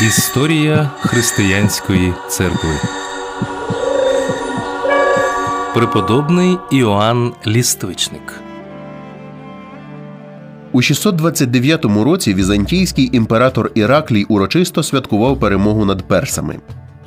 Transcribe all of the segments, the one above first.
Історія християнської церкви. Преподобний Іоанн Ліствичник. У 629 році візантійський імператор Іраклій урочисто святкував перемогу над персами.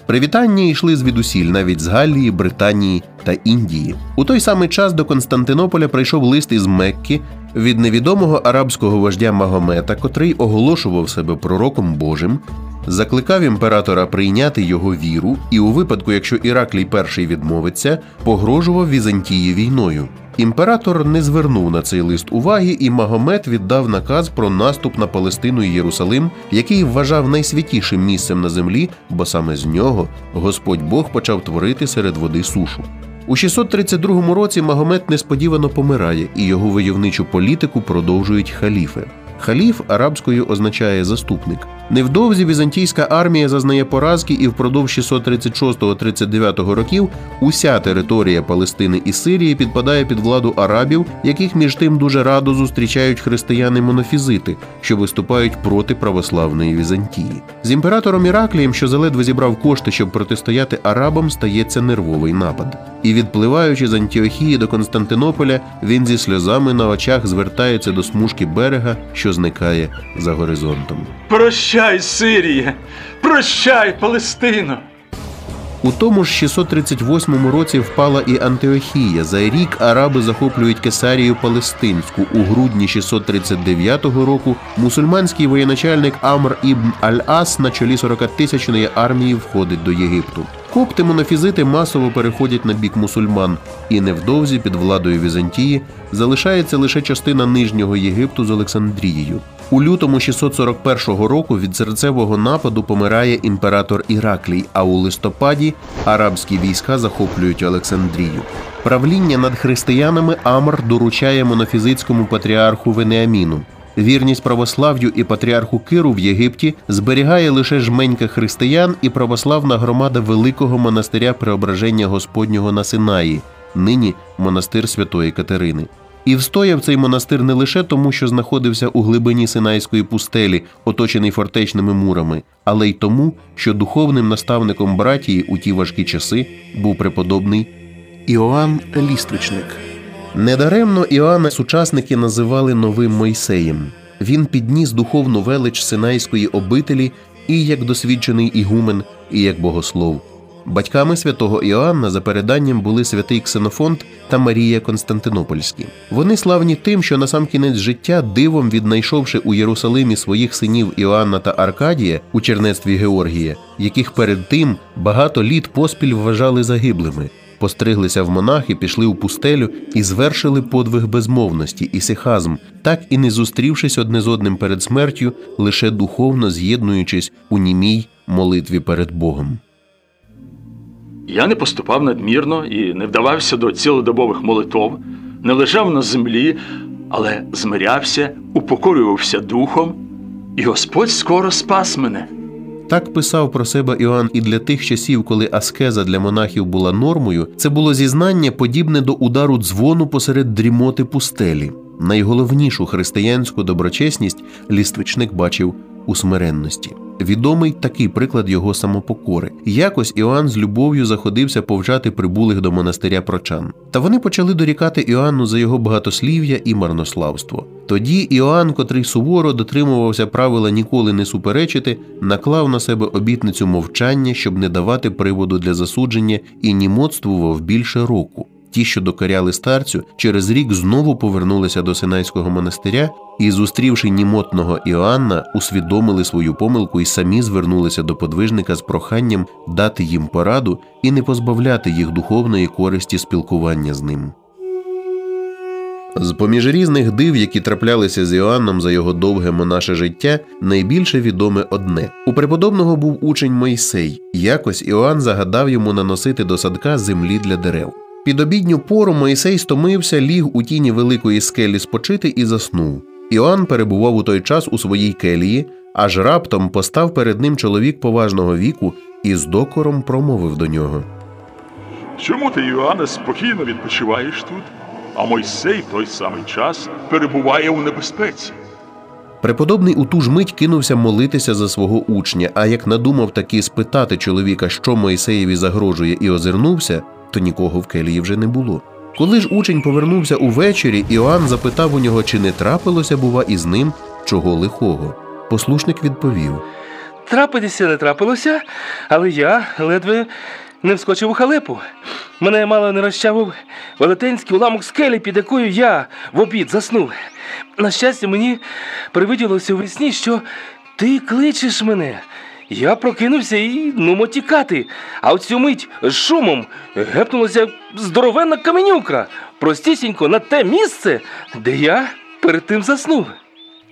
Привітання йшли звідусіль, навіть з Галлії, Британії та Індії. У той самий час до Константинополя прийшов лист із Мекки від невідомого арабського вождя Магомета, котрий оголошував себе пророком Божим, закликав імператора прийняти його віру, і у випадку, якщо Іраклій перший відмовиться, погрожував Візантії війною. Імператор не звернув на цей лист уваги, і Магомед віддав наказ про наступ на Палестину і Єрусалим, який вважав найсвятішим місцем на землі, бо саме з нього Господь Бог почав творити серед води сушу. У 632 році Магомед несподівано помирає, і його войовничу політику продовжують халіфи. Халіф арабською означає заступник. Невдовзі візантійська армія зазнає поразки, і впродовж 636-39 років уся територія Палестини і Сирії підпадає під владу арабів, яких між тим дуже радо зустрічають християни-монофізити, що виступають проти православної Візантії. З імператором Іраклієм, що заледве зібрав кошти, щоб протистояти арабам, стається нервовий напад. І відпливаючи з Антіохії до Константинополя, він зі сльозами на очах звертається до смужки берега, що зникає за горизонтом. Прощай, Сирія! Прощай, Палестино! У тому ж 638 році впала і Антиохія. За рік араби захоплюють Кесарію Палестинську. У грудні 639 року мусульманський воєначальник Амр ібн Аль-Ас на чолі 40-тисячної армії входить до Єгипту. Копти монофізити масово переходять на бік мусульман, і невдовзі під владою Візантії залишається лише частина нижнього Єгипту з Олександрією. У лютому 641 року від серцевого нападу помирає імператор Іраклій, а у листопаді арабські війська захоплюють Олександрію. Правління над християнами Амр доручає монофізитському патріарху Венеаміну. Вірність православ'ю і патріарху Киру в Єгипті зберігає лише жменька християн і православна громада великого монастиря Преображення Господнього на Синаї, нині монастир Святої Катерини. І встояв цей монастир не лише тому, що знаходився у глибині Синайської пустелі, оточений фортечними мурами, але й тому, що духовним наставником братії у ті важкі часи був преподобний Іоанн Ліствичник. Недаремно Іоанна сучасники називали новим Мойсеєм. Він підніс духовну велич Синайської обителі і як досвідчений ігумен, і як богослов. Батьками святого Іоанна за переданням були святий Ксенофонт та Марія Константинопольські. Вони славні тим, що на сам кінець життя, дивом віднайшовши у Єрусалимі своїх синів Іоанна та Аркадія у чернецтві Георгія, яких перед тим багато літ поспіль вважали загиблими, постриглися в монахи, пішли у пустелю і звершили подвиг безмовності і сихазм, так і не зустрівшись одне з одним перед смертю, лише духовно з'єднуючись у німій молитві перед Богом. Я не поступав надмірно і не вдавався до цілодобових молитов, не лежав на землі, але змирявся, упокорювався духом, і Господь скоро спас мене. Так писав про себе Іоанн і для тих часів, коли аскеза для монахів була нормою, це було зізнання, подібне до удару дзвону посеред дрімоти пустелі. Найголовнішу християнську доброчесність ліствичник бачив у смиренності. Відомий такий приклад його самопокори. Якось Іоанн з любов'ю заходився повчати прибулих до монастиря прочан. Та вони почали дорікати Іоанну за його багатослів'я і марнославство. Тоді Іоанн, котрий суворо дотримувався правила ніколи не суперечити, наклав на себе обітницю мовчання, щоб не давати приводу для засудження, і німотствував більше року. Ті, що докоряли старцю, через рік знову повернулися до Синайського монастиря і, зустрівши німотного Іоанна, усвідомили свою помилку і самі звернулися до подвижника з проханням дати їм пораду і не позбавляти їх духовної користі спілкування з ним. З поміж різних див, які траплялися з Іоанном за його довге монаше життя, найбільше відоме одне: у преподобного був учень Мойсей. Якось Іоанн загадав йому наносити до садка землі для дерев. Під обідню пору Моїсей стомився, ліг у тіні великої скелі спочити і заснув. Іоанн перебував у той час у своїй келії, аж раптом постав перед ним чоловік поважного віку і з докором промовив до нього. Чому ти, Іоанне, спокійно відпочиваєш тут, а Мойсей в той самий час перебуває у небезпеці? Преподобний у ту ж мить кинувся молитися за свого учня, а як надумав таки спитати чоловіка, що Моїсеєві загрожує, і озирнувся, то нікого в келії вже не було. Коли ж учень повернувся увечері, Іоанн запитав у нього, чи не трапилося, бува, із ним чого лихого. Послушник відповів: Трапитися не трапилося, але я ледве не вскочив у халепу. Мене мало не розчавив велетенський уламок скелі, під якою я в обід заснув. На щастя, мені привиділося у весні, що ти кличеш мене. Я прокинувся і нумо тікати, а в цю мить з шумом гепнулася здоровенна каменюка, простісінько на те місце, де я перед тим заснув.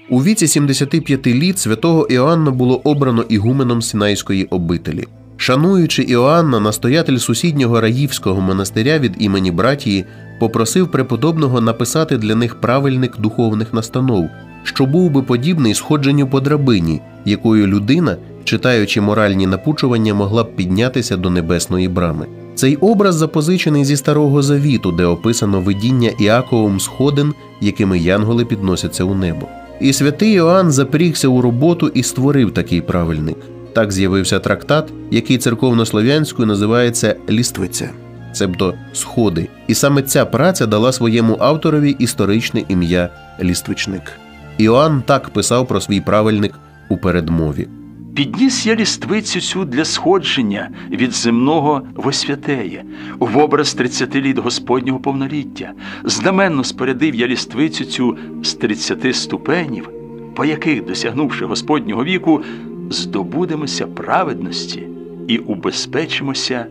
У віці 75 літ святого Іоанна було обрано ігуменом Синайської обителі. Шануючи Іоанна, настоятель сусіднього Раївського монастиря від імені братії попросив преподобного написати для них правильник духовних настанов, що був би подібний сходженню по драбині, якою людина, читаючи моральні напучування, могла б піднятися до небесної брами. Цей образ запозичений зі старого завіту, де описано видіння Іаковом сходин, якими янголи підносяться у небо. І святий Іоанн запрігся у роботу і створив такий правильник. Так з'явився трактат, який церковнослов'янською називається Ліствиця, цебто сходи. І саме ця праця дала своєму авторові історичне ім'я Ліствичник. Іоанн так писав про свій правильник у передмові. Підніс я ліствицю цю для сходження від земного в освятеє, в образ тридцяти літ Господнього повноліття. Знаменно спорядив я ліствицю цю з тридцяти ступенів, по яких, досягнувши Господнього віку, здобудемося праведності і убезпечимося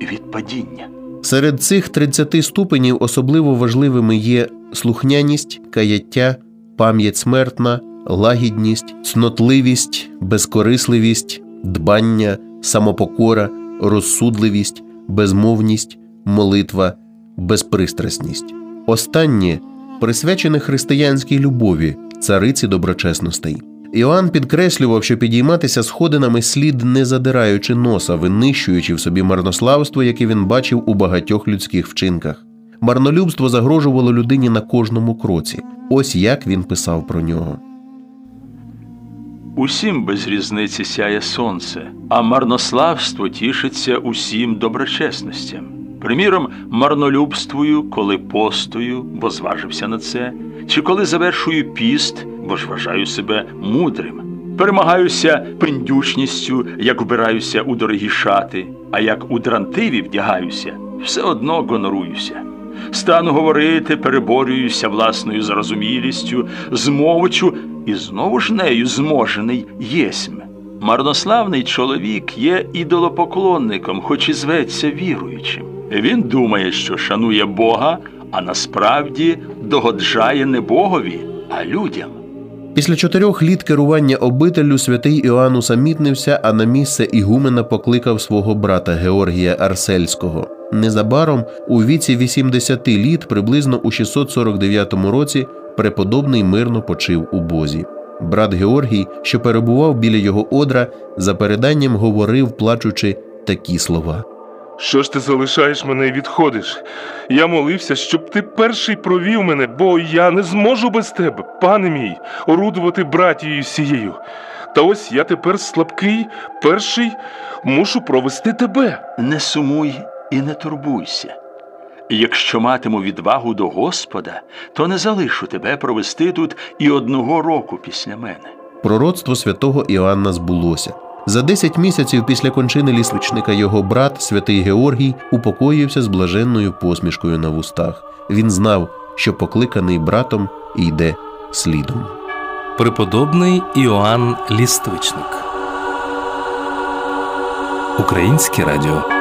від падіння. Серед цих 30 ступенів особливо важливими є слухняність, каяття, пам'ять смертна, лагідність, цнотливість, безкорисливість, дбання, самопокора, розсудливість, безмовність, молитва, безпристрасність. Останнє присвячене християнській любові, цариці доброчесностей. Іоанн підкреслював, що підійматися сходинами слід не задираючи носа, винищуючи в собі марнославство, яке він бачив у багатьох людських вчинках. Марнолюбство загрожувало людині на кожному кроці. Ось як він писав про нього. Усім без різниці сяє сонце, а марнославство тішиться усім доброчесностям. Приміром, марнолюбствую, коли постою, бо зважився на це, чи коли завершую піст, бо ж вважаю себе мудрим. Перемагаюся пендючністю, як вбираюся у дорогі шати, а як у дрантиві вдягаюся, все одно гоноруюся. Стану говорити, переборююся власною зарозумілістю, змовчу і знову ж нею зможений єсмь. Марнославний чоловік є ідолопоклонником, хоч і зветься віруючим. Він думає, що шанує Бога, а насправді догоджає не Богові, а людям. Після чотирьох літ керування обителю святий Іоанн усамітнився, а на місце Ігумена покликав свого брата Георгія Арсельського. Незабаром, у віці 80 літ, приблизно у 649 році, преподобний мирно почив у Бозі. Брат Георгій, що перебував біля його одра, за переданням говорив, плачучи такі слова. Що ж ти залишаєш мене і відходиш? Я молився, щоб ти перший провів мене, бо я не зможу без тебе, пане мій, орудувати братією сією. Та ось я тепер слабкий, перший мушу провести тебе. Не сумуй і не турбуйся. Якщо матиму відвагу до Господа, то не залишу тебе провести тут і одного року після мене. Пророцтво святого Іоанна збулося. За 10 місяців після кончини лісвичника його брат, святий Георгій, упокоївся з блаженною посмішкою на вустах. Він знав, що покликаний братом йде слідом. Преподобний Іоанн Ліствичник. Українське радіо.